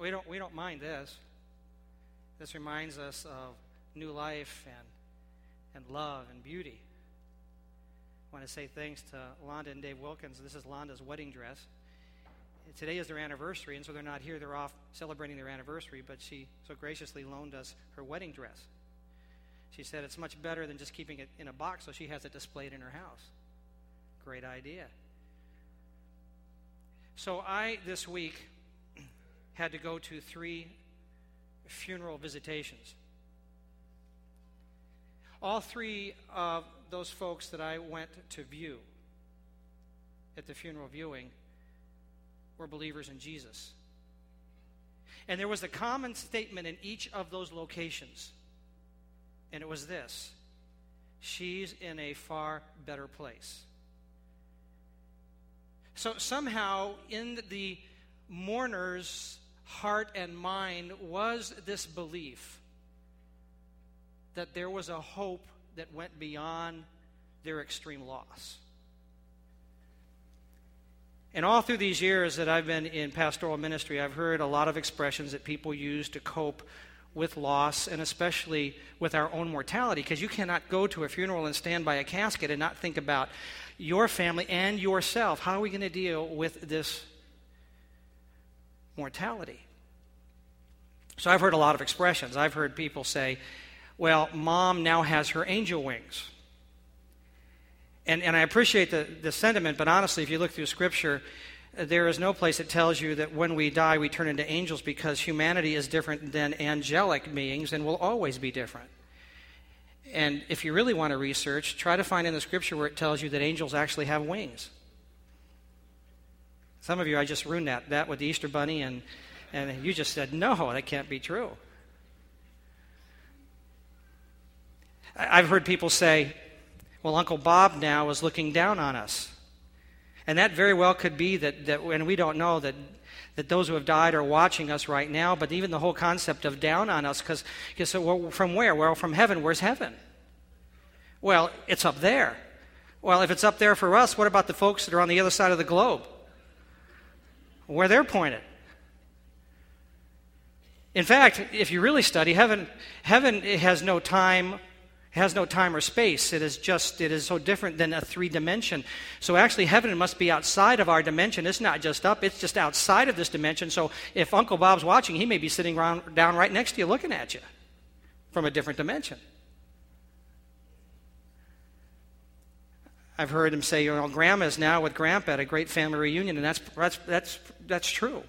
We don't, we don't mind this. This reminds us of new life and, and love and beauty. I want to say thanks to Londa and Dave Wilkins. This is Londa's wedding dress. Today is their anniversary, and so they're not here. They're off celebrating their anniversary, but she so graciously loaned us her wedding dress. She said it's much better than just keeping it in a box, so she has it displayed in her house. Great idea. So I, this week, had to go to three funeral visitations. All three of those folks that I went to view at the funeral viewing were believers in Jesus. And there was a common statement in each of those locations, and it was this She's in a far better place. So somehow, in the mourner's heart and mind was this belief that there was a hope that went beyond their extreme loss. And all through these years that I've been in pastoral ministry, I've heard a lot of expressions that people use to cope with loss and especially with our own mortality because you cannot go to a funeral and stand by a casket and not think about your family and yourself. How are we going to deal with this mortality? So I've heard a lot of expressions. I've heard people say, well, mom now has her angel wings. And, and I appreciate the, the sentiment, but honestly, if you look through Scripture, there is no place that tells you that when we die, we turn into angels because humanity is different than angelic beings and will always be different. And if you really want to research, try to find in the scripture where it tells you that angels actually have wings. Some of you, I just ruined that, that with the Easter Bunny, and, and you just said, no, that can't be true. I've heard people say, well, Uncle Bob now is looking down on us. And that very well could be that, that and we don't know that, that those who have died are watching us right now, but even the whole concept of down on us, because so well, from where? Well, from heaven. Where's heaven? Well, it's up there. Well, if it's up there for us, what about the folks that are on the other side of the globe? Where they're pointed. In fact, if you really study, heaven, heaven has no time has no time or space. It is just, it is so different than a three dimension. So actually, heaven must be outside of our dimension. It's not just up, it's just outside of this dimension. So if Uncle Bob's watching, he may be sitting down right next to you looking at you from a different dimension. I've heard him say, you know, grandma's now with Grandpa at a great family reunion, and that's, that's, that's, that's true.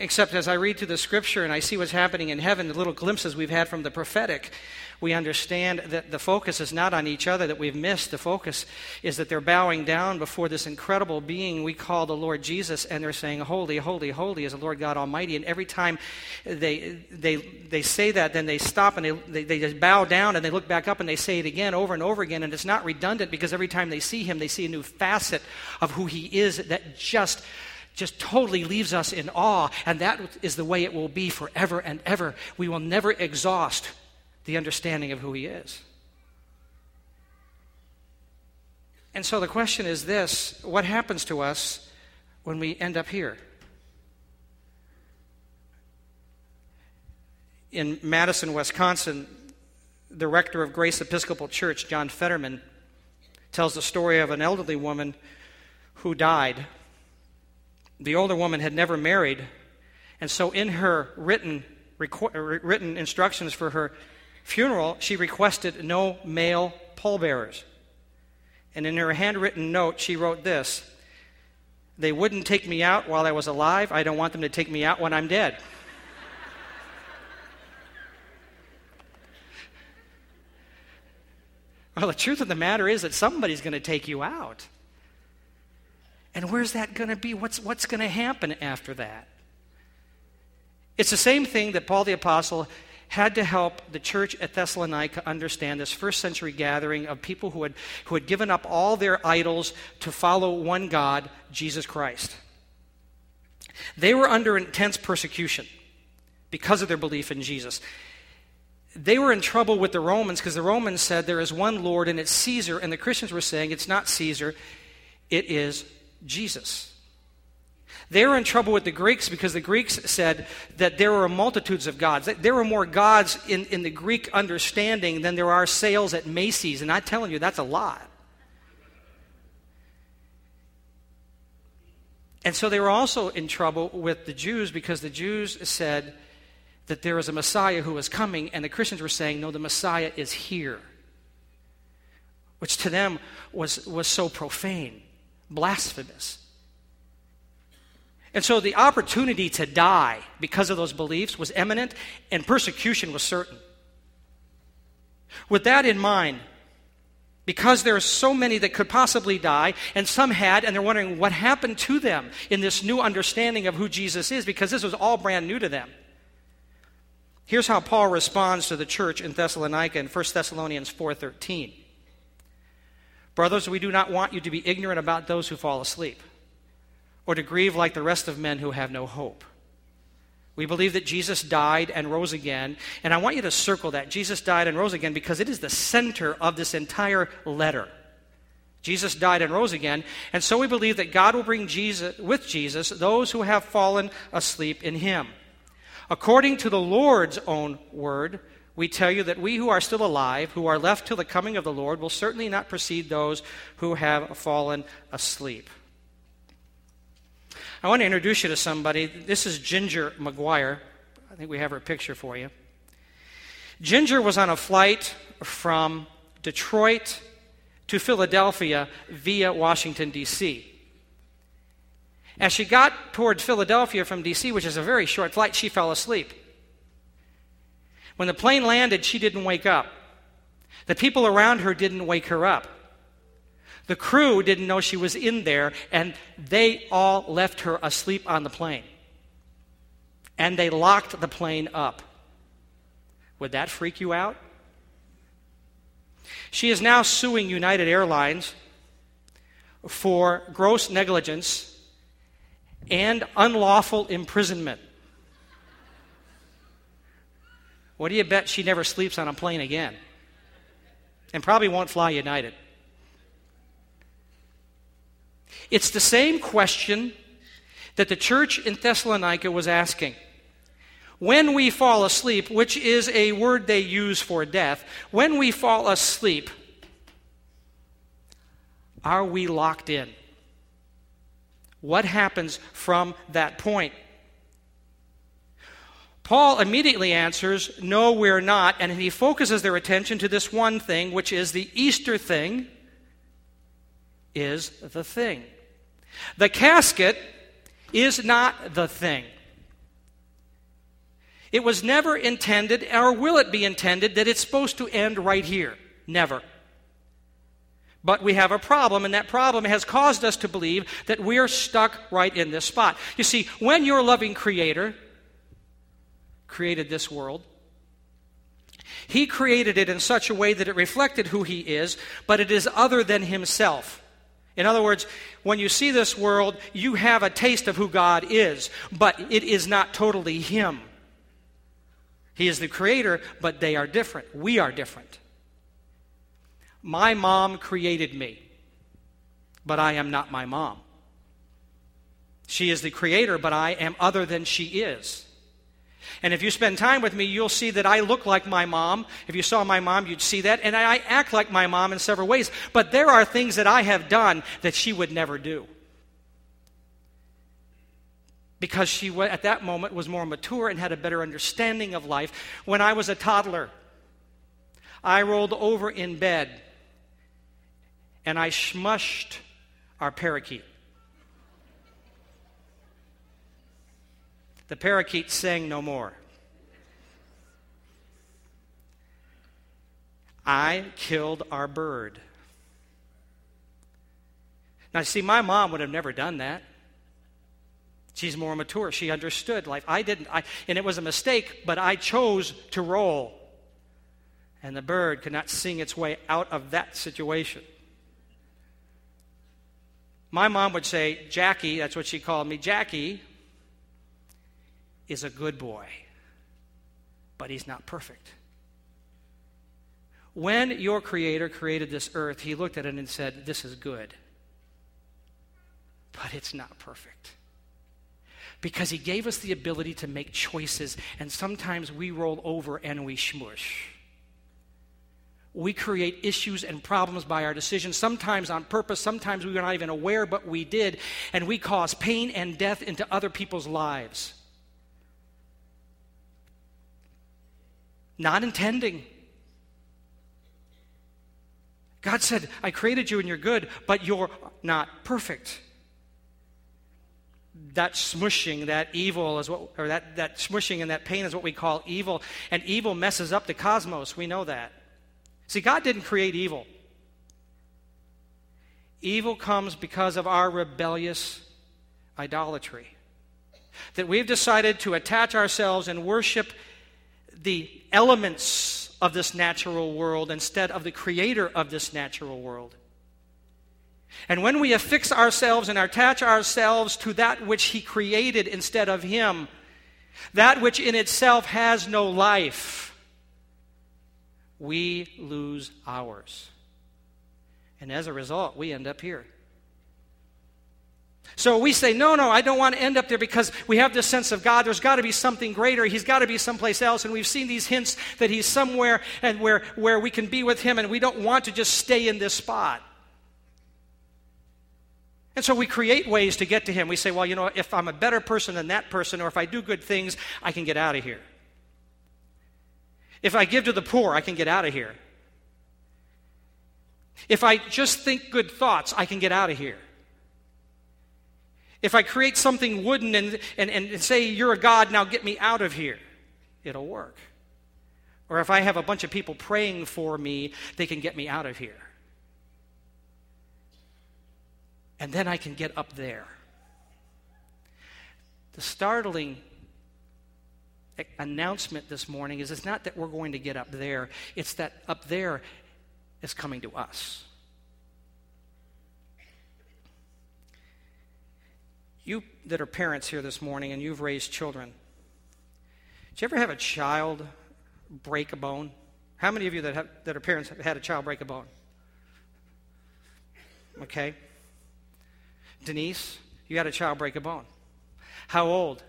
Except as I read through the scripture and I see what's happening in heaven, the little glimpses we've had from the prophetic, we understand that the focus is not on each other that we've missed. The focus is that they're bowing down before this incredible being we call the Lord Jesus, and they're saying, Holy, holy, holy is the Lord God Almighty. And every time they, they, they say that, then they stop and they, they, they just bow down and they look back up and they say it again over and over again. And it's not redundant because every time they see him, they see a new facet of who he is that just just totally leaves us in awe, and that is the way it will be forever and ever. We will never exhaust the understanding of who He is. And so the question is this what happens to us when we end up here? In Madison, Wisconsin, the rector of Grace Episcopal Church, John Fetterman, tells the story of an elderly woman who died. The older woman had never married, and so in her written, uh, written instructions for her funeral, she requested no male pallbearers. And in her handwritten note, she wrote this They wouldn't take me out while I was alive. I don't want them to take me out when I'm dead. well, the truth of the matter is that somebody's going to take you out. And where's that going to be? What's, what's going to happen after that? It's the same thing that Paul the Apostle had to help the church at Thessalonica understand this first century gathering of people who had, who had given up all their idols to follow one God, Jesus Christ. They were under intense persecution because of their belief in Jesus. They were in trouble with the Romans because the Romans said there is one Lord and it's Caesar, and the Christians were saying it's not Caesar, it is Jesus. They were in trouble with the Greeks because the Greeks said that there were multitudes of gods. There were more gods in, in the Greek understanding than there are sales at Macy's. And I'm telling you, that's a lot. And so they were also in trouble with the Jews because the Jews said that there is a Messiah who is coming, and the Christians were saying, no, the Messiah is here. Which to them was, was so profane, blasphemous. And so the opportunity to die because of those beliefs was imminent, and persecution was certain. With that in mind, because there are so many that could possibly die, and some had, and they're wondering what happened to them in this new understanding of who Jesus is, because this was all brand new to them. Here's how Paul responds to the church in Thessalonica in 1 Thessalonians 4:13. Brothers, we do not want you to be ignorant about those who fall asleep or to grieve like the rest of men who have no hope. We believe that Jesus died and rose again. And I want you to circle that. Jesus died and rose again because it is the center of this entire letter. Jesus died and rose again. And so we believe that God will bring Jesus, with Jesus those who have fallen asleep in him. According to the Lord's own word, we tell you that we who are still alive, who are left till the coming of the Lord, will certainly not precede those who have fallen asleep. I want to introduce you to somebody. This is Ginger McGuire. I think we have her picture for you. Ginger was on a flight from Detroit to Philadelphia via Washington, D.C. As she got toward Philadelphia from D.C., which is a very short flight, she fell asleep. When the plane landed, she didn't wake up. The people around her didn't wake her up. The crew didn't know she was in there, and they all left her asleep on the plane. And they locked the plane up. Would that freak you out? She is now suing United Airlines for gross negligence and unlawful imprisonment. What do you bet she never sleeps on a plane again? And probably won't fly United. It's the same question that the church in Thessalonica was asking. When we fall asleep, which is a word they use for death, when we fall asleep, are we locked in? What happens from that point? Paul immediately answers, No, we're not. And he focuses their attention to this one thing, which is the Easter thing, is the thing. The casket is not the thing. It was never intended, or will it be intended, that it's supposed to end right here. Never. But we have a problem, and that problem has caused us to believe that we're stuck right in this spot. You see, when your loving Creator created this world, He created it in such a way that it reflected who He is, but it is other than Himself. In other words, when you see this world, you have a taste of who God is, but it is not totally Him. He is the creator, but they are different. We are different. My mom created me, but I am not my mom. She is the creator, but I am other than she is. And if you spend time with me, you'll see that I look like my mom. If you saw my mom, you'd see that. And I act like my mom in several ways. But there are things that I have done that she would never do. Because she, at that moment, was more mature and had a better understanding of life. When I was a toddler, I rolled over in bed and I smushed our parakeet. The parakeet sang no more. I killed our bird. Now, see, my mom would have never done that. She's more mature. She understood life. I didn't. I, and it was a mistake, but I chose to roll. And the bird could not sing its way out of that situation. My mom would say, Jackie, that's what she called me, Jackie, is a good boy, but he's not perfect. When your Creator created this earth, He looked at it and said, This is good, but it's not perfect. Because he gave us the ability to make choices, and sometimes we roll over and we smush. We create issues and problems by our decisions, sometimes on purpose, sometimes we were not even aware, but we did, and we cause pain and death into other people's lives. Not intending. God said, I created you and you're good, but you're not perfect. That smushing, that evil is what, or that, that smushing and that pain is what we call evil. And evil messes up the cosmos. We know that. See, God didn't create evil. Evil comes because of our rebellious idolatry. That we've decided to attach ourselves and worship the elements of this natural world instead of the creator of this natural world. And when we affix ourselves and attach ourselves to that which He created instead of Him, that which in itself has no life, we lose ours. And as a result, we end up here. So we say, no, no, I don't want to end up there because we have this sense of God. There's got to be something greater. He's got to be someplace else. And we've seen these hints that He's somewhere and where, where we can be with Him, and we don't want to just stay in this spot. And so we create ways to get to Him. We say, well, you know, if I'm a better person than that person, or if I do good things, I can get out of here. If I give to the poor, I can get out of here. If I just think good thoughts, I can get out of here. If I create something wooden and, and, and say, You're a God, now get me out of here, it'll work. Or if I have a bunch of people praying for me, they can get me out of here. And then I can get up there. The startling announcement this morning is it's not that we're going to get up there, it's that up there is coming to us. You that are parents here this morning and you've raised children, did you ever have a child break a bone? How many of you that, have, that are parents have had a child break a bone? Okay. Denise, you had a child break a bone. How old?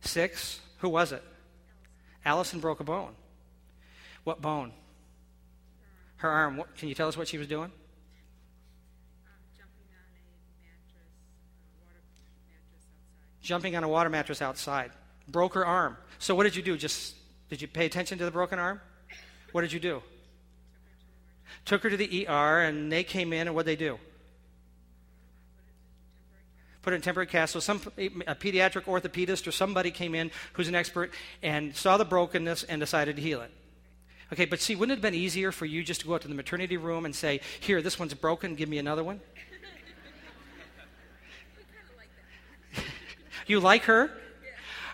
Six. Who was it? Allison broke a bone. What bone? Her arm. What, can you tell us what she was doing? Jumping on a water mattress outside. Broke her arm. So what did you do? Just did you pay attention to the broken arm? What did you do? Took her to the ER, and they came in, and what did they do? Put it in temporary cast. So some a pediatric orthopedist or somebody came in who's an expert and saw the brokenness and decided to heal it. Okay, but see, wouldn't it have been easier for you just to go out to the maternity room and say, "Here, this one's broken. Give me another one." You like her?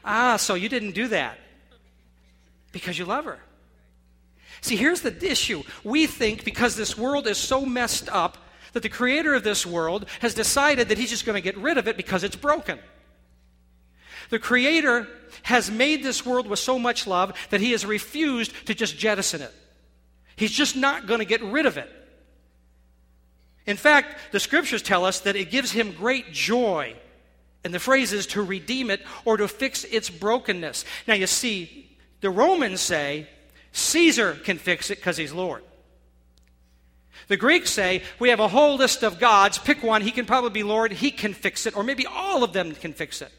Ah, so you didn't do that because you love her. See, here's the issue. We think because this world is so messed up that the creator of this world has decided that he's just going to get rid of it because it's broken. The creator has made this world with so much love that he has refused to just jettison it. He's just not going to get rid of it. In fact, the scriptures tell us that it gives him great joy and the phrase is to redeem it or to fix its brokenness. Now, you see, the Romans say Caesar can fix it because he's Lord. The Greeks say we have a whole list of gods. Pick one. He can probably be Lord. He can fix it. Or maybe all of them can fix it.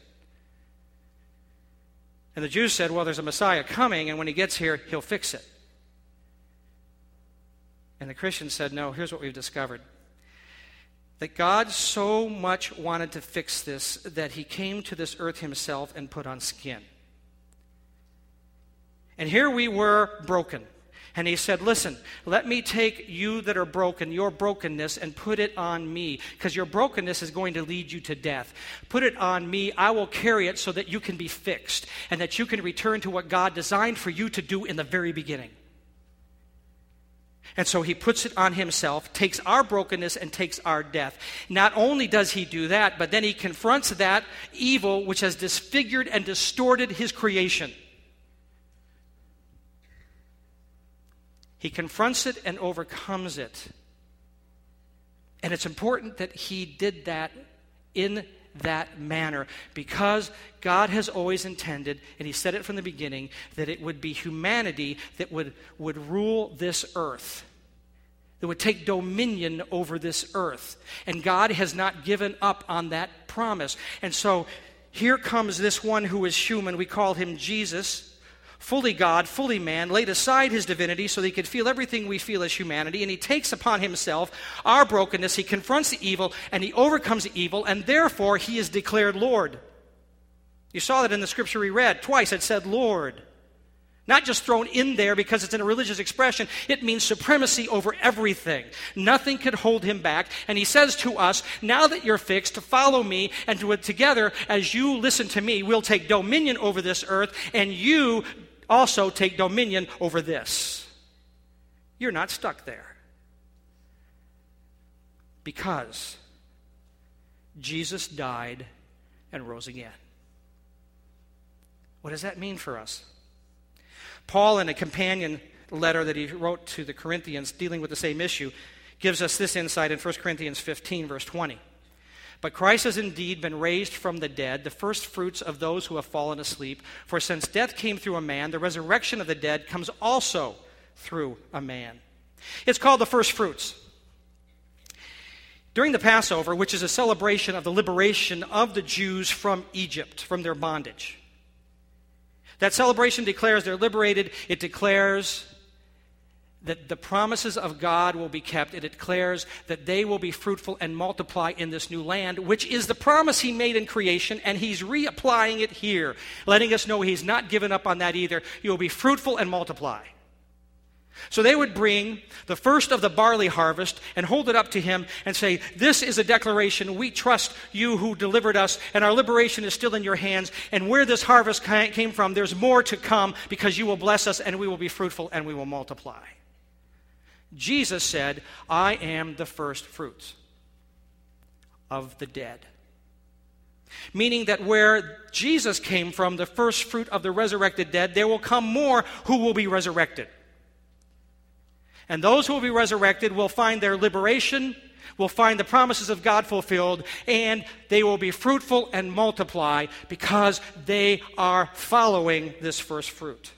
And the Jews said, well, there's a Messiah coming, and when he gets here, he'll fix it. And the Christians said, no, here's what we've discovered that God so much wanted to fix this that he came to this earth himself and put on skin. And here we were broken. And he said, Listen, let me take you that are broken, your brokenness, and put it on me, because your brokenness is going to lead you to death. Put it on me. I will carry it so that you can be fixed and that you can return to what God designed for you to do in the very beginning. And so he puts it on himself, takes our brokenness and takes our death. Not only does he do that, but then he confronts that evil which has disfigured and distorted his creation. He confronts it and overcomes it. And it's important that he did that in that manner because God has always intended, and He said it from the beginning, that it would be humanity that would, would rule this earth, that would take dominion over this earth. And God has not given up on that promise. And so here comes this one who is human. We call him Jesus fully God, fully man, laid aside his divinity so that he could feel everything we feel as humanity, and he takes upon himself our brokenness. He confronts the evil, and he overcomes the evil, and therefore he is declared Lord. You saw that in the scripture we read. Twice it said Lord. Not just thrown in there because it's in a religious expression, it means supremacy over everything. Nothing could hold him back. And he says to us, Now that you're fixed, to follow me, and to, together, as you listen to me, we'll take dominion over this earth, and you also take dominion over this. You're not stuck there. Because Jesus died and rose again. What does that mean for us? Paul, in a companion letter that he wrote to the Corinthians dealing with the same issue, gives us this insight in 1 Corinthians 15, verse 20. But Christ has indeed been raised from the dead, the first fruits of those who have fallen asleep. For since death came through a man, the resurrection of the dead comes also through a man. It's called the first fruits. During the Passover, which is a celebration of the liberation of the Jews from Egypt, from their bondage, that celebration declares they're liberated. It declares that the promises of God will be kept. It declares that they will be fruitful and multiply in this new land, which is the promise He made in creation, and He's reapplying it here, letting us know He's not given up on that either. You will be fruitful and multiply. So they would bring the first of the barley harvest and hold it up to him and say, This is a declaration. We trust you who delivered us, and our liberation is still in your hands. And where this harvest came from, there's more to come because you will bless us, and we will be fruitful, and we will multiply. Jesus said, I am the first fruits of the dead. Meaning that where Jesus came from, the first fruit of the resurrected dead, there will come more who will be resurrected. And those who will be resurrected will find their liberation, will find the promises of God fulfilled, and they will be fruitful and multiply because they are following this first fruit.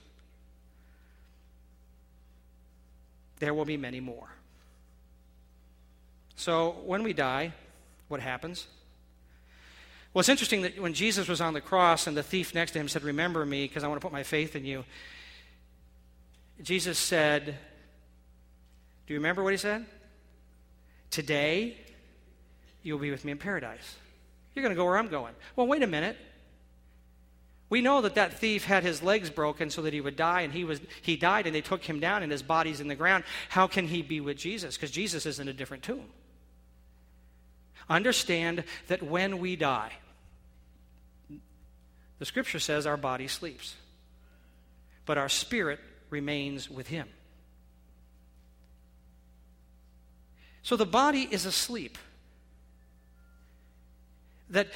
There will be many more. So when we die, what happens? Well, it's interesting that when Jesus was on the cross and the thief next to him said, Remember me, because I want to put my faith in you, Jesus said, Do you remember what he said? Today, you'll be with me in paradise. You're going to go where I'm going. Well, wait a minute. We know that that thief had his legs broken so that he would die, and he, was, he died, and they took him down, and his body's in the ground. How can he be with Jesus? Because Jesus is in a different tomb. Understand that when we die, the scripture says our body sleeps, but our spirit remains with him. So the body is asleep. That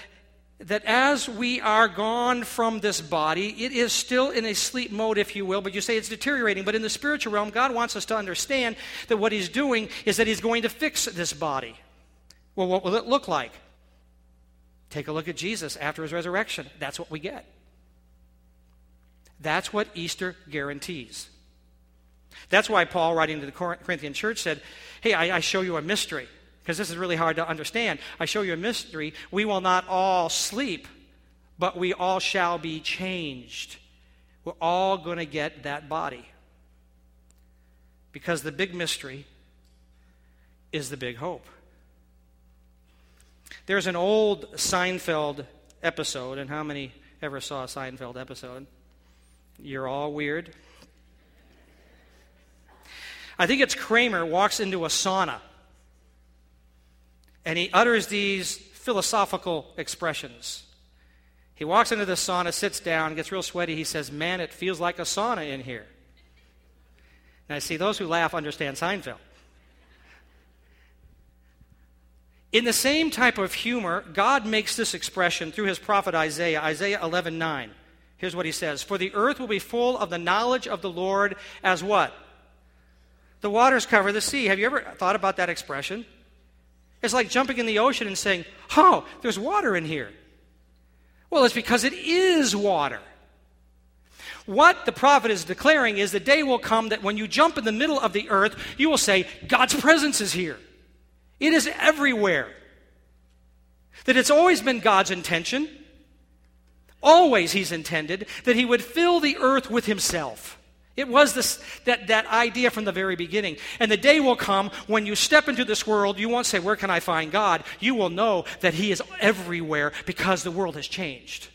that as we are gone from this body, it is still in a sleep mode, if you will, but you say it's deteriorating. But in the spiritual realm, God wants us to understand that what He's doing is that He's going to fix this body. Well, what will it look like? Take a look at Jesus after His resurrection. That's what we get. That's what Easter guarantees. That's why Paul, writing to the Corinthian church, said, Hey, I, I show you a mystery because this is really hard to understand. I show you a mystery. We will not all sleep, but we all shall be changed. We're all going to get that body. Because the big mystery is the big hope. There's an old Seinfeld episode, and how many ever saw a Seinfeld episode? You're all weird. I think it's Kramer walks into a sauna and he utters these philosophical expressions. He walks into the sauna, sits down, gets real sweaty. He says, Man, it feels like a sauna in here. Now, I see, those who laugh understand Seinfeld. In the same type of humor, God makes this expression through his prophet Isaiah, Isaiah 11 9. Here's what he says For the earth will be full of the knowledge of the Lord as what? The waters cover the sea. Have you ever thought about that expression? It's like jumping in the ocean and saying, Oh, there's water in here. Well, it's because it is water. What the prophet is declaring is the day will come that when you jump in the middle of the earth, you will say, God's presence is here. It is everywhere. That it's always been God's intention, always He's intended, that He would fill the earth with Himself. It was this, that, that idea from the very beginning. And the day will come when you step into this world, you won't say, Where can I find God? You will know that He is everywhere because the world has changed.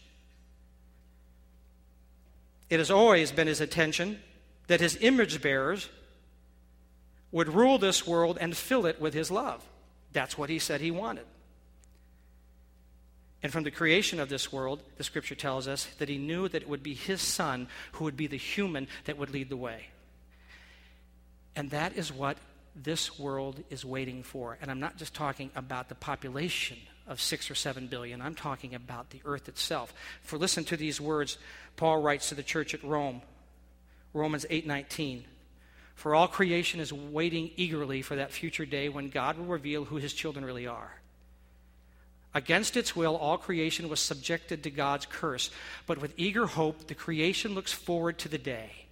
It has always been his intention that his image bearers would rule this world and fill it with his love. That's what he said he wanted. And from the creation of this world, the scripture tells us that he knew that it would be his son who would be the human that would lead the way. And that is what this world is waiting for. And I'm not just talking about the population of six or seven billion, I'm talking about the earth itself. For listen to these words Paul writes to the church at Rome, Romans 8:19. For all creation is waiting eagerly for that future day when God will reveal who his children really are. Against its will, all creation was subjected to God's curse, but with eager hope, the creation looks forward to the day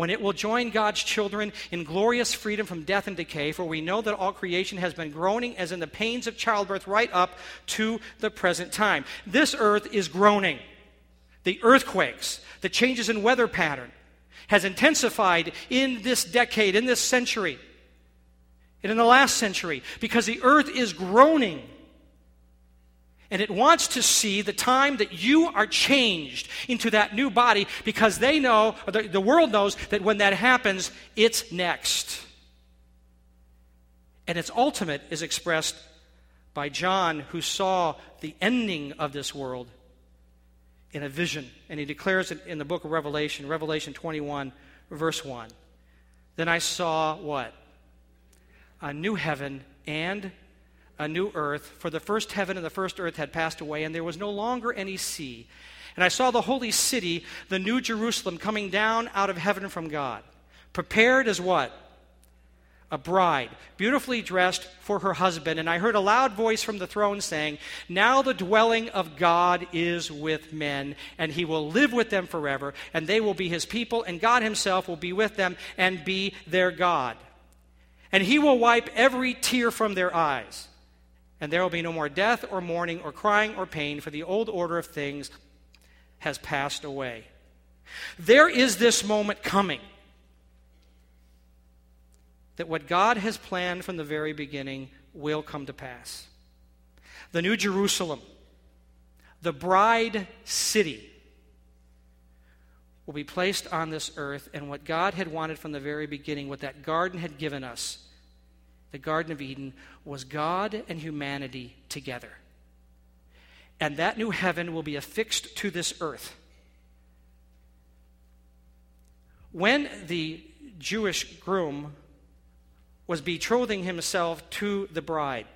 when it will join God's children in glorious freedom from death and decay, for we know that all creation has been groaning as in the pains of childbirth right up to the present time. This earth is groaning. The earthquakes, the changes in weather pattern, has intensified in this decade, in this century, and in the last century, because the earth is groaning. And it wants to see the time that you are changed into that new body because they know, the, the world knows, that when that happens, it's next. And its ultimate is expressed by John, who saw the ending of this world in a vision. And he declares it in the book of Revelation, Revelation 21, verse 1. Then I saw what? A new heaven and a new earth, for the first heaven and the first earth had passed away, and there was no longer any sea. And I saw the holy city, the new Jerusalem, coming down out of heaven from God, prepared as what? a bride, beautifully dressed for her husband. And I heard a loud voice from the throne saying, Now the dwelling of God is with men, and he will live with them forever, and they will be his people, and God himself will be with them and be their God. And he will wipe every tear from their eyes. And there will be no more death or mourning or crying or pain, for the old order of things has passed away. There is this moment coming that what God has planned from the very beginning will come to pass. The New Jerusalem, the bride city, will be placed on this earth, and what God had wanted from the very beginning, what that garden had given us, the Garden of Eden, was God and humanity together. And that new heaven will be affixed to this earth. When the Jewish groom was betrothing himself to the bride.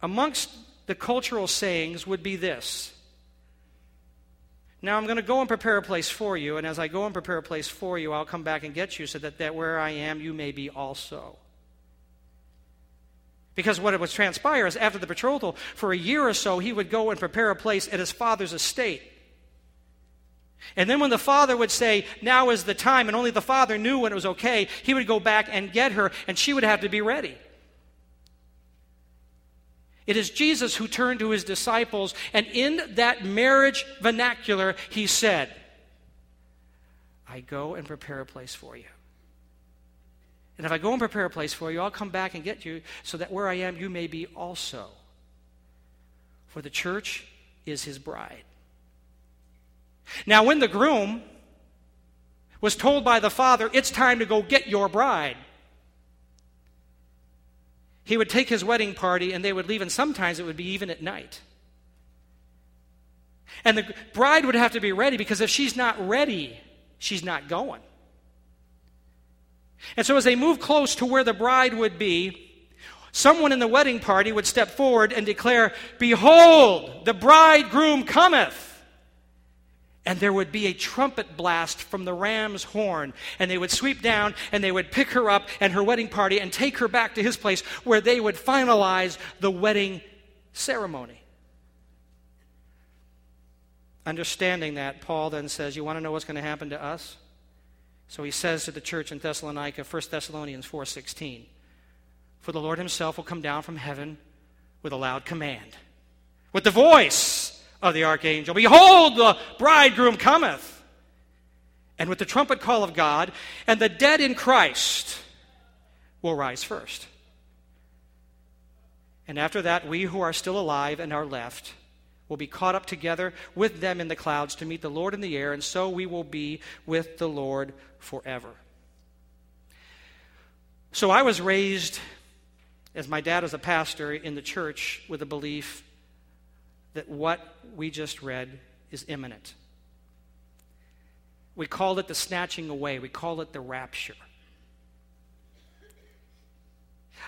Amongst the cultural sayings would be this Now I'm going to go and prepare a place for you, and as I go and prepare a place for you, I'll come back and get you so that, that where I am, you may be also. Because what it would transpire is after the betrothal, for a year or so, he would go and prepare a place at his father's estate. And then when the father would say, Now is the time, and only the father knew when it was okay, he would go back and get her, and she would have to be ready. It is Jesus who turned to his disciples, and in that marriage vernacular, he said, I go and prepare a place for you. And if I go and prepare a place for you, I'll come back and get you so that where I am, you may be also. For the church is his bride. Now, when the groom was told by the father, It's time to go get your bride, he would take his wedding party and they would leave, and sometimes it would be even at night. And the bride would have to be ready because if she's not ready, she's not going. And so, as they moved close to where the bride would be, someone in the wedding party would step forward and declare, Behold, the bridegroom cometh. And there would be a trumpet blast from the ram's horn, and they would sweep down and they would pick her up and her wedding party and take her back to his place where they would finalize the wedding ceremony. Understanding that, Paul then says, You want to know what's going to happen to us? So he says to the church in Thessalonica, 1 Thessalonians 4:16, For the Lord himself will come down from heaven with a loud command, with the voice of the archangel, Behold, the bridegroom cometh. And with the trumpet call of God, and the dead in Christ will rise first. And after that, we who are still alive and are left will be caught up together with them in the clouds to meet the Lord in the air, and so we will be with the Lord forever. So I was raised, as my dad was a pastor, in the church with a belief that what we just read is imminent. We called it the snatching away, we call it the rapture.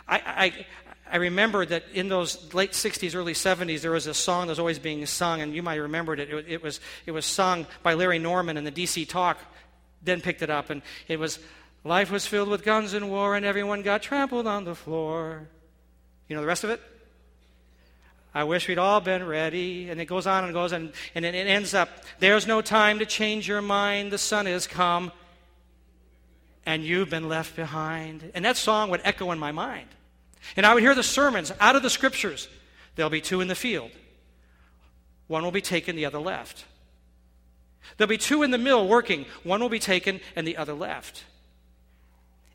I, I, I remember that in those late 60s, early 70s, there was a song that was always being sung, and you might remember it. It, it, was, it was sung by Larry Norman, and the DC Talk then picked it up, and it was Life was filled with guns and war, and everyone got trampled on the floor. You know the rest of it? I wish we'd all been ready. And it goes on and goes, and, and it ends up there's no time to change your mind. The sun has come, and you've been left behind. And that song would echo in my mind. And I would hear the sermons out of the scriptures. There'll be two in the field, one will be taken, the other left. There'll be two in the mill working, one will be taken, and the other left.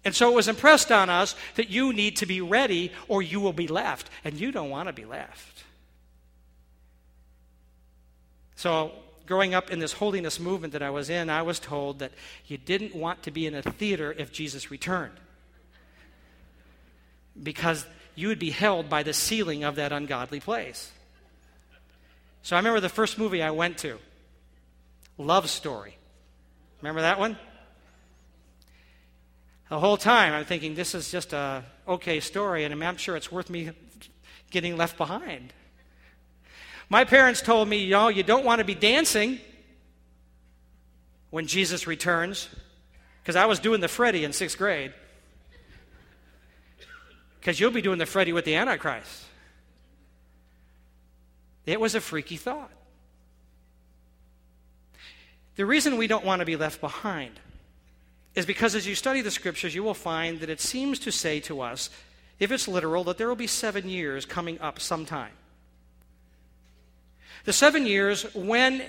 And so it was impressed on us that you need to be ready or you will be left. And you don't want to be left. So, growing up in this holiness movement that I was in, I was told that you didn't want to be in a theater if Jesus returned because you would be held by the ceiling of that ungodly place. So I remember the first movie I went to Love Story. Remember that one? The whole time I'm thinking this is just a okay story, and I'm sure it's worth me getting left behind. My parents told me, know, you don't want to be dancing when Jesus returns, because I was doing the Freddie in sixth grade because you'll be doing the Freddie with the Antichrist. It was a freaky thought. The reason we don't want to be left behind is because as you study the scriptures, you will find that it seems to say to us, if it's literal, that there will be seven years coming up sometime. The seven years when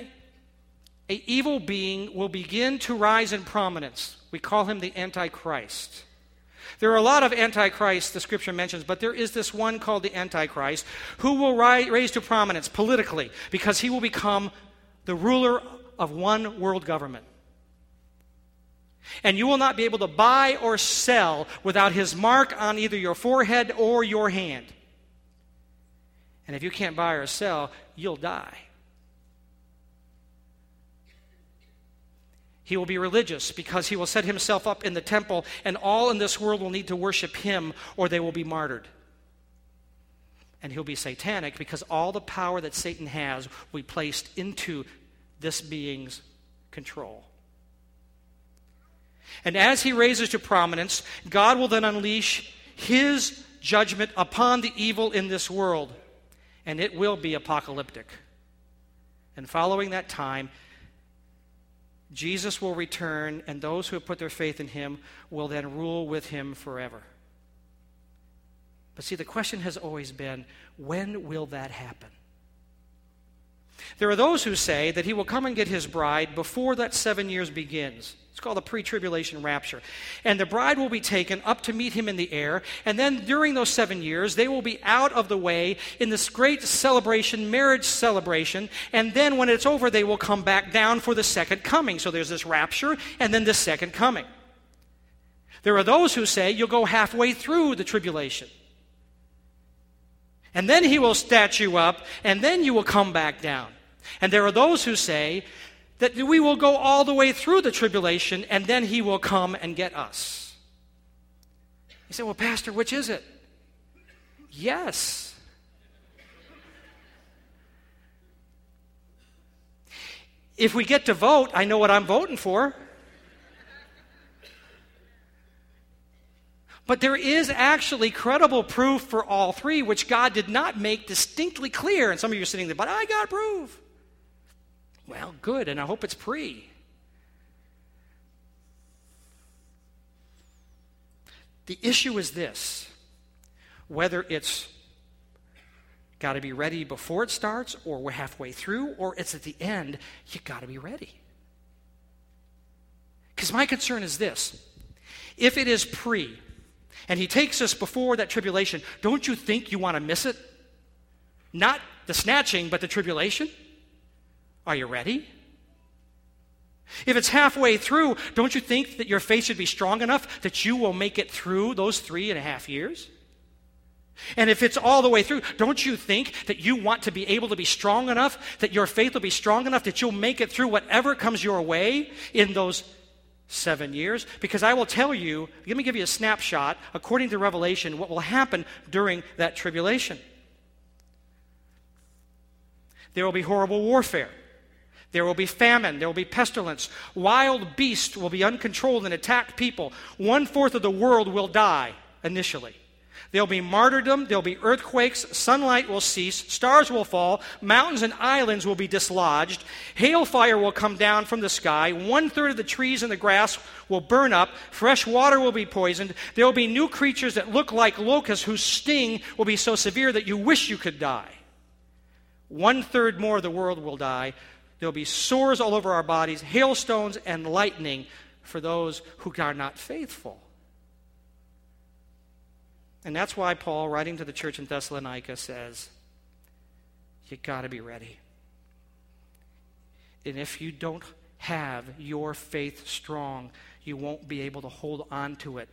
a evil being will begin to rise in prominence. We call him the Antichrist. There are a lot of antichrists the scripture mentions, but there is this one called the Antichrist who will rise, raise to prominence politically because he will become the ruler of one world government. And you will not be able to buy or sell without his mark on either your forehead or your hand. And if you can't buy or sell, you'll die. He will be religious because he will set himself up in the temple, and all in this world will need to worship him or they will be martyred. And he'll be satanic because all the power that Satan has will be placed into this being's control. And as he raises to prominence, God will then unleash his judgment upon the evil in this world, and it will be apocalyptic. And following that time, Jesus will return, and those who have put their faith in him will then rule with him forever. But see, the question has always been when will that happen? There are those who say that he will come and get his bride before that seven years begins. It's called the pre tribulation rapture. And the bride will be taken up to meet him in the air. And then during those seven years, they will be out of the way in this great celebration, marriage celebration. And then when it's over, they will come back down for the second coming. So there's this rapture and then the second coming. There are those who say you'll go halfway through the tribulation. And then he will you up, and then you will come back down. And there are those who say that we will go all the way through the tribulation and then he will come and get us. You say, well, Pastor, which is it? Yes. If we get to vote, I know what I'm voting for. But there is actually credible proof for all three, which God did not make distinctly clear. And some of you are sitting there, but I got proof. Well, good, and I hope it's pre. The issue is this whether it's got to be ready before it starts, or we're halfway through, or it's at the end, you got to be ready. Because my concern is this if it is pre, and he takes us before that tribulation, don't you think you want to miss it? Not the snatching, but the tribulation? Are you ready? If it's halfway through, don't you think that your faith should be strong enough that you will make it through those three and a half years? And if it's all the way through, don't you think that you want to be able to be strong enough, that your faith will be strong enough that you'll make it through whatever comes your way in those seven years? Because I will tell you, let me give you a snapshot, according to Revelation, what will happen during that tribulation. There will be horrible warfare. There will be famine. There will be pestilence. Wild beasts will be uncontrolled and attack people. One fourth of the world will die initially. There'll be martyrdom, there'll be earthquakes, sunlight will cease, stars will fall, mountains and islands will be dislodged, hailfire will come down from the sky, one third of the trees and the grass will burn up, fresh water will be poisoned, there will be new creatures that look like locusts whose sting will be so severe that you wish you could die. One third more of the world will die. There'll be sores all over our bodies, hailstones, and lightning for those who are not faithful. And that's why Paul, writing to the church in Thessalonica, says, You got to be ready. And if you don't have your faith strong, you won't be able to hold on to it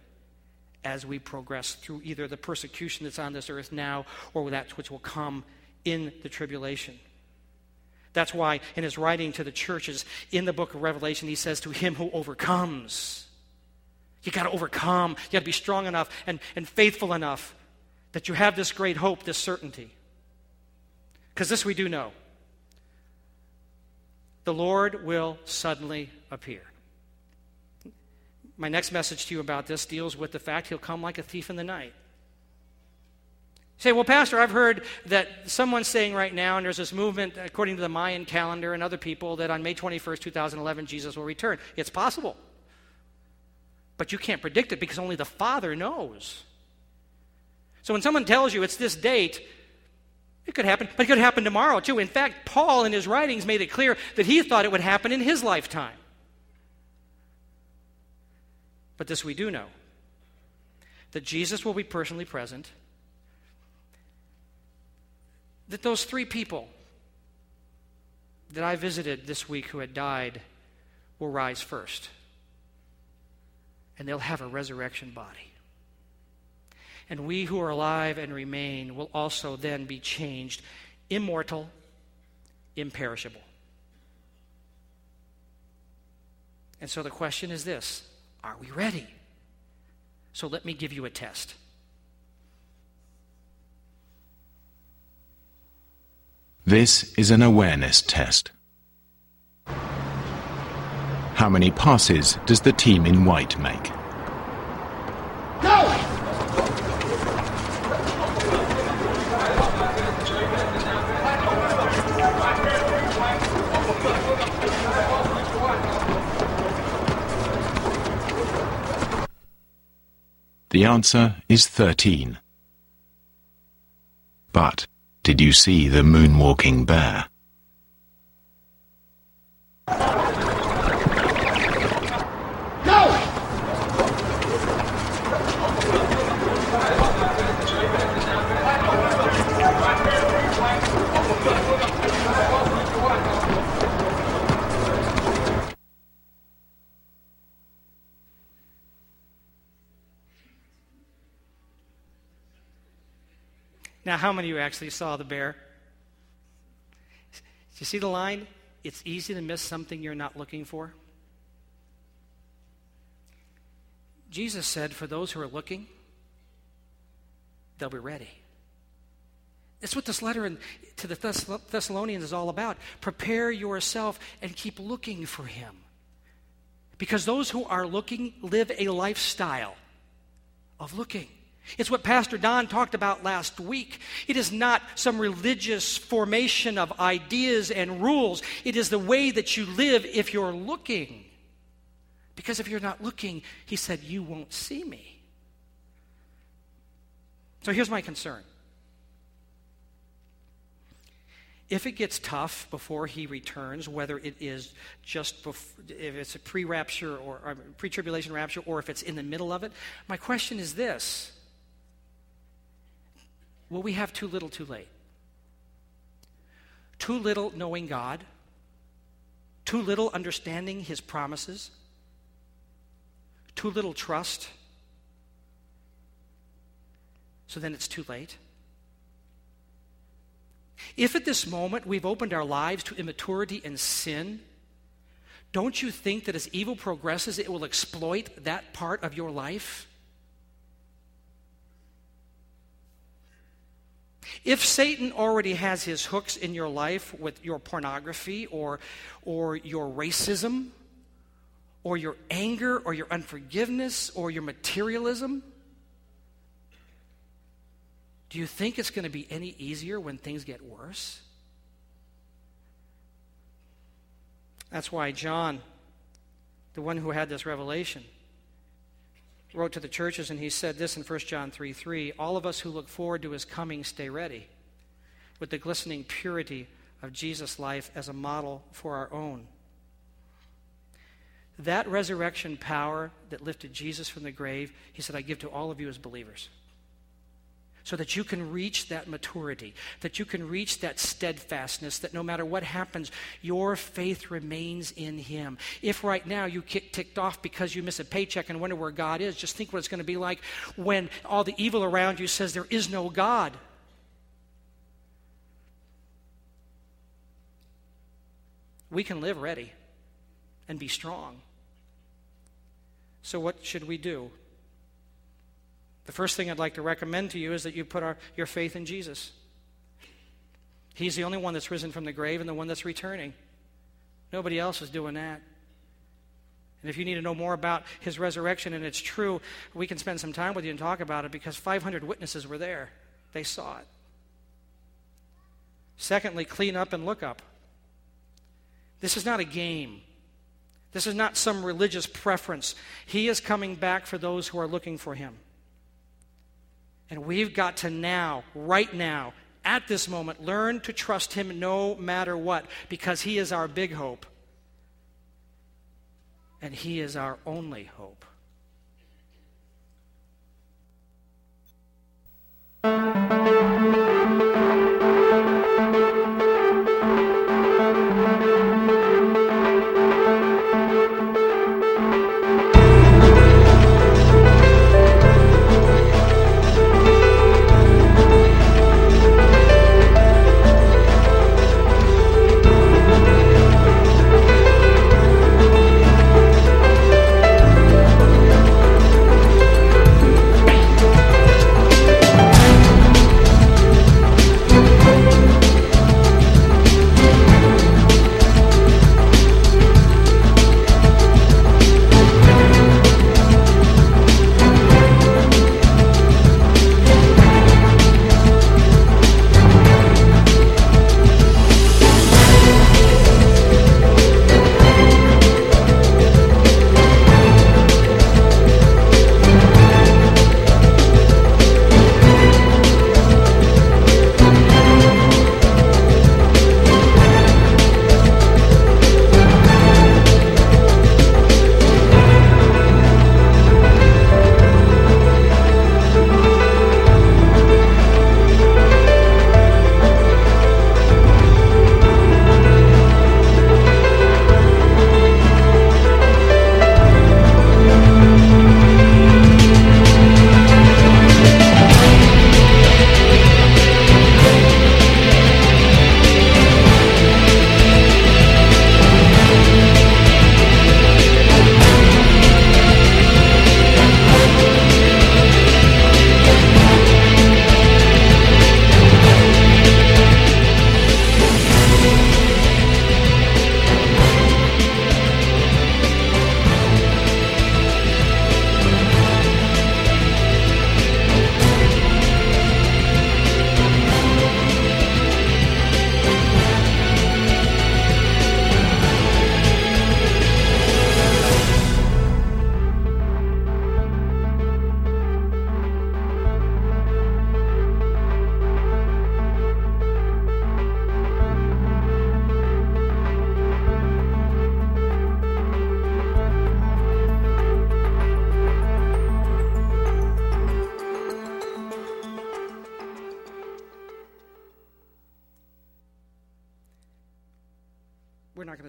as we progress through either the persecution that's on this earth now or that which will come in the tribulation. That's why in his writing to the churches in the book of Revelation, he says, To him who overcomes. You got to overcome. You got to be strong enough and, and faithful enough that you have this great hope, this certainty. Because this we do know the Lord will suddenly appear. My next message to you about this deals with the fact he'll come like a thief in the night. You say, well, Pastor, I've heard that someone's saying right now, and there's this movement, according to the Mayan calendar and other people, that on May 21st, 2011, Jesus will return. It's possible. But you can't predict it because only the Father knows. So when someone tells you it's this date, it could happen, but it could happen tomorrow too. In fact, Paul in his writings made it clear that he thought it would happen in his lifetime. But this we do know that Jesus will be personally present, that those three people that I visited this week who had died will rise first and they'll have a resurrection body. And we who are alive and remain will also then be changed immortal, imperishable. And so the question is this Are we ready? So let me give you a test. This is an awareness test. How many passes does the team in white make? Go! The answer is 13. But did you see the moonwalking bear? Now, how many of you actually saw the bear? Do you see the line? It's easy to miss something you're not looking for. Jesus said, For those who are looking, they'll be ready. That's what this letter in, to the Thess- Thessalonians is all about. Prepare yourself and keep looking for him. Because those who are looking live a lifestyle of looking. It's what Pastor Don talked about last week. It is not some religious formation of ideas and rules, it is the way that you live if you're looking. Because if you're not looking, he said, you won't see me. So here's my concern. If it gets tough before he returns, whether it is just before, if it's a pre rapture or, or pre tribulation rapture, or if it's in the middle of it, my question is this Will we have too little too late? Too little knowing God, too little understanding his promises, too little trust. So then it's too late. If at this moment we've opened our lives to immaturity and sin, don't you think that as evil progresses, it will exploit that part of your life? If Satan already has his hooks in your life with your pornography or, or your racism or your anger or your unforgiveness or your materialism, do you think it's going to be any easier when things get worse? That's why John, the one who had this revelation, wrote to the churches and he said this in 1 John 3 3 All of us who look forward to his coming stay ready with the glistening purity of Jesus' life as a model for our own. That resurrection power that lifted Jesus from the grave, he said, I give to all of you as believers so that you can reach that maturity, that you can reach that steadfastness, that no matter what happens, your faith remains in Him. If right now you get ticked off because you miss a paycheck and wonder where God is, just think what it's going to be like when all the evil around you says there is no God. We can live ready and be strong. So, what should we do? The first thing I'd like to recommend to you is that you put our, your faith in Jesus. He's the only one that's risen from the grave and the one that's returning. Nobody else is doing that. And if you need to know more about his resurrection and it's true, we can spend some time with you and talk about it because 500 witnesses were there. They saw it. Secondly, clean up and look up. This is not a game. This is not some religious preference. He is coming back for those who are looking for him. And we've got to now, right now, at this moment, learn to trust Him no matter what, because He is our big hope. And He is our only hope.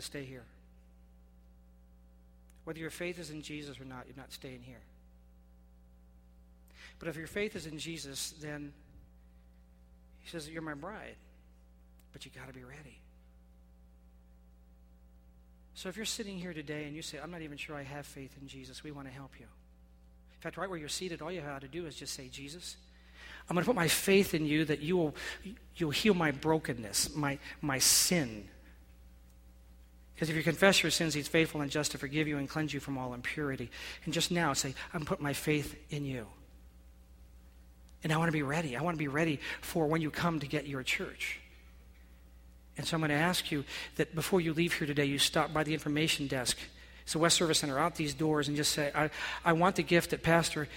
To stay here. Whether your faith is in Jesus or not, you're not staying here. But if your faith is in Jesus, then he says, You're my bride, but you got to be ready. So if you're sitting here today and you say, I'm not even sure I have faith in Jesus, we want to help you. In fact, right where you're seated, all you have to do is just say, Jesus, I'm going to put my faith in you that you will you'll heal my brokenness, my, my sin. Because if you confess your sins, he's faithful and just to forgive you and cleanse you from all impurity. And just now say, I'm putting my faith in you. And I want to be ready. I want to be ready for when you come to get your church. And so I'm going to ask you that before you leave here today, you stop by the information desk. It's the West Service Center out these doors and just say, I, I want the gift that Pastor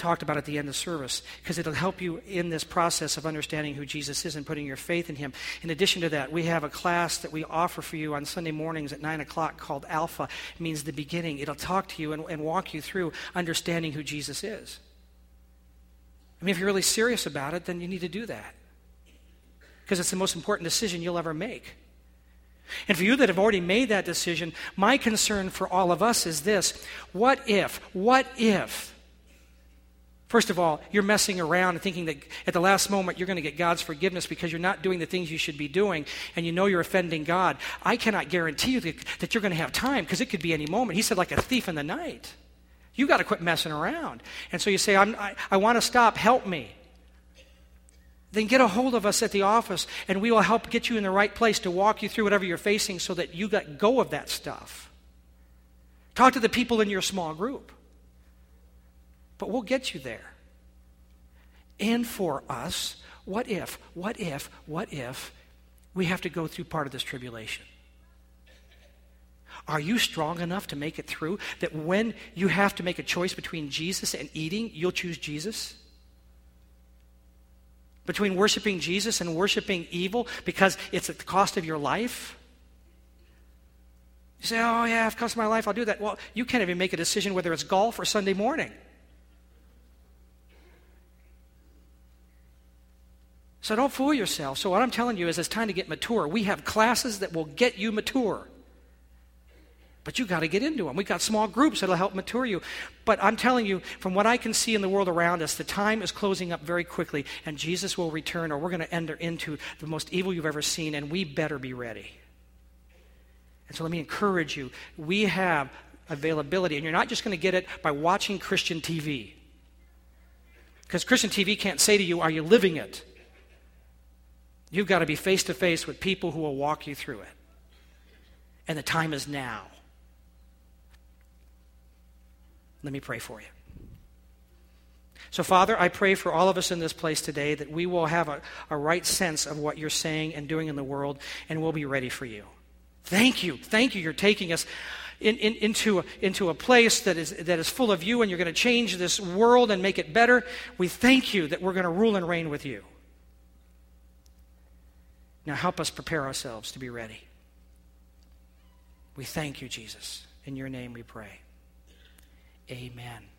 talked about at the end of service because it'll help you in this process of understanding who Jesus is and putting your faith in him. In addition to that, we have a class that we offer for you on Sunday mornings at 9 o'clock called Alpha. It means the beginning. It'll talk to you and, and walk you through understanding who Jesus is. I mean, if you're really serious about it, then you need to do that because it's the most important decision you'll ever make. And for you that have already made that decision, my concern for all of us is this what if, what if, First of all, you're messing around and thinking that at the last moment you're going to get God's forgiveness because you're not doing the things you should be doing and you know you're offending God. I cannot guarantee you that, you're going to have time because it could be any moment. He said, like a thief in the night. You've got to quit messing around. And so you say, i I, want to stop, help me. Then get a hold of us at the office and we will help get you in the right place to walk you through whatever you're facing so that you let go of that stuff. Talk to the people in your small group. But we'll get you there. And for us, what if, what if, what if we have to go through part of this tribulation? Are you strong enough to make it through that when you have to make a choice between Jesus and eating, you'll choose Jesus? Between worshiping Jesus and worshiping evil because it's at the cost of your life? You say, oh, yeah, if it costs my life, I'll do that. Well, you can't even make a decision whether it's golf or Sunday morning. So don't fool yourself. So, what I'm telling you is it's time to get mature. We have classes that will get you mature. But you got to get into them. We've got small groups that'll help mature you. But I'm telling you, from what I can see in the world around us, the time is closing up very quickly, and Jesus will return, or we're going to enter into the most evil you've ever seen, and we better be ready. And so let me encourage you. We have availability, and you're not just going to get it by watching Christian TV. Because Christian TV can't say to you, Are you living it? You've got to be face to face with people who will walk you through it. And the time is now. Let me pray for you. So, Father, I pray for all of us in this place today that we will have a, a right sense of what you're saying and doing in the world, and we'll be ready for you. Thank you. Thank you. You're taking us in, in, into, a, into a place that is, that is full of you, and you're going to change this world and make it better. We thank you that we're going to rule and reign with you. Now help us prepare ourselves to be ready. We thank you, Jesus. In your name we pray. Amen.